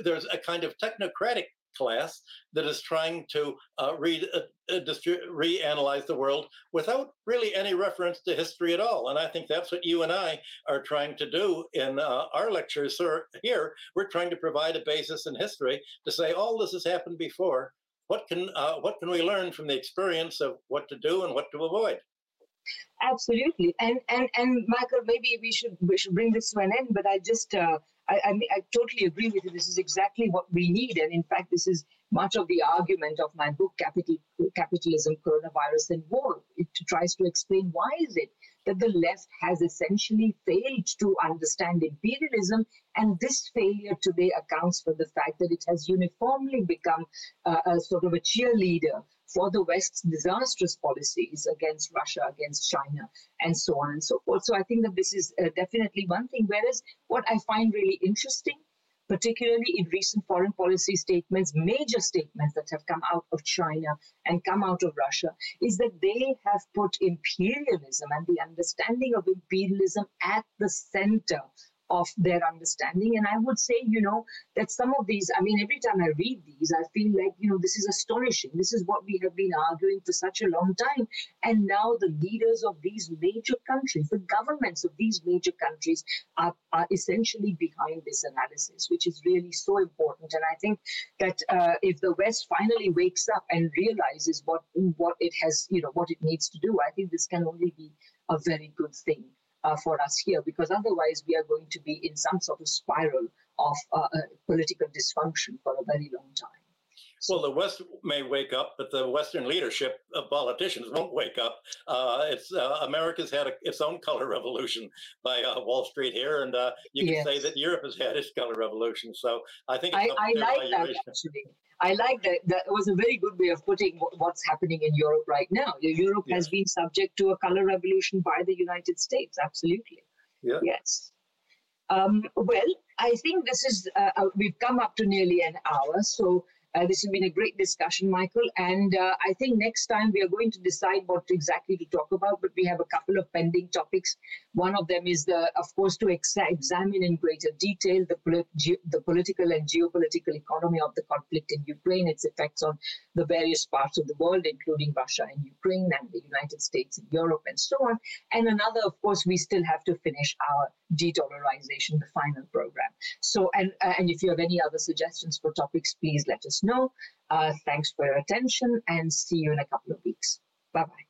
there's a kind of technocratic class that is trying to uh, uh, uh distri- reanalyze the world without really any reference to history at all. And I think that's what you and I are trying to do in uh, our lectures here. We're trying to provide a basis in history to say all this has happened before. What can uh, what can we learn from the experience of what to do and what to avoid? Absolutely, and and and Michael, maybe we should we should bring this to an end. But I just uh, I, I, I totally agree with you. This is exactly what we need. And in fact, this is much of the argument of my book, Capital, Capitalism, Coronavirus, and War. It tries to explain why is it that the left has essentially failed to understand imperialism. And this failure today accounts for the fact that it has uniformly become uh, a sort of a cheerleader for the West's disastrous policies against Russia, against China, and so on and so forth. So I think that this is uh, definitely one thing. Whereas what I find really interesting particularly in recent foreign policy statements, major statements that have come out of China and come out of Russia, is that they have put imperialism and the understanding of imperialism at the center of their understanding. And I would say, you know, that some of these, I mean, every time I read these, I feel like, you know, this is astonishing. This is what we have been arguing for such a long time. And now the leaders of these major countries, the governments of these major countries are, are essentially behind this analysis, which is really so important. And I think that uh, if the West finally wakes up and realizes what, what it has, you know, what it needs to do, I think this can only be a very good thing uh, for us here, because otherwise we are going to be in some sort of spiral of uh, uh, political dysfunction for a very long time. Well, the West may wake up, but the Western leadership of politicians won't wake up. Uh, it's uh, America's had a, its own color revolution by uh, Wall Street here, and uh, you can yes. say that Europe has had its color revolution. So I think I, I like that actually. I like that. That was a very good way of putting what's happening in Europe right now. Europe yes. has been subject to a color revolution by the United States. Absolutely. Yeah. Yes. Um, well, I think this is, uh, uh we've come up to nearly an hour. So uh, this has been a great discussion, Michael. And uh, I think next time we are going to decide what exactly to talk about, but we have a couple of pending topics. One of them is, the, of course, to ex- examine in greater detail the, ge- the political and geopolitical economy of the conflict in Ukraine, its effects on the various parts of the world, including Russia and Ukraine and the United States and Europe and so on. And another, of course, we still have to finish our de-dollarization, the final program. So, and, uh, and if you have any other suggestions for topics, please let us know. Uh, thanks for your attention and see you in a couple of weeks. Bye bye.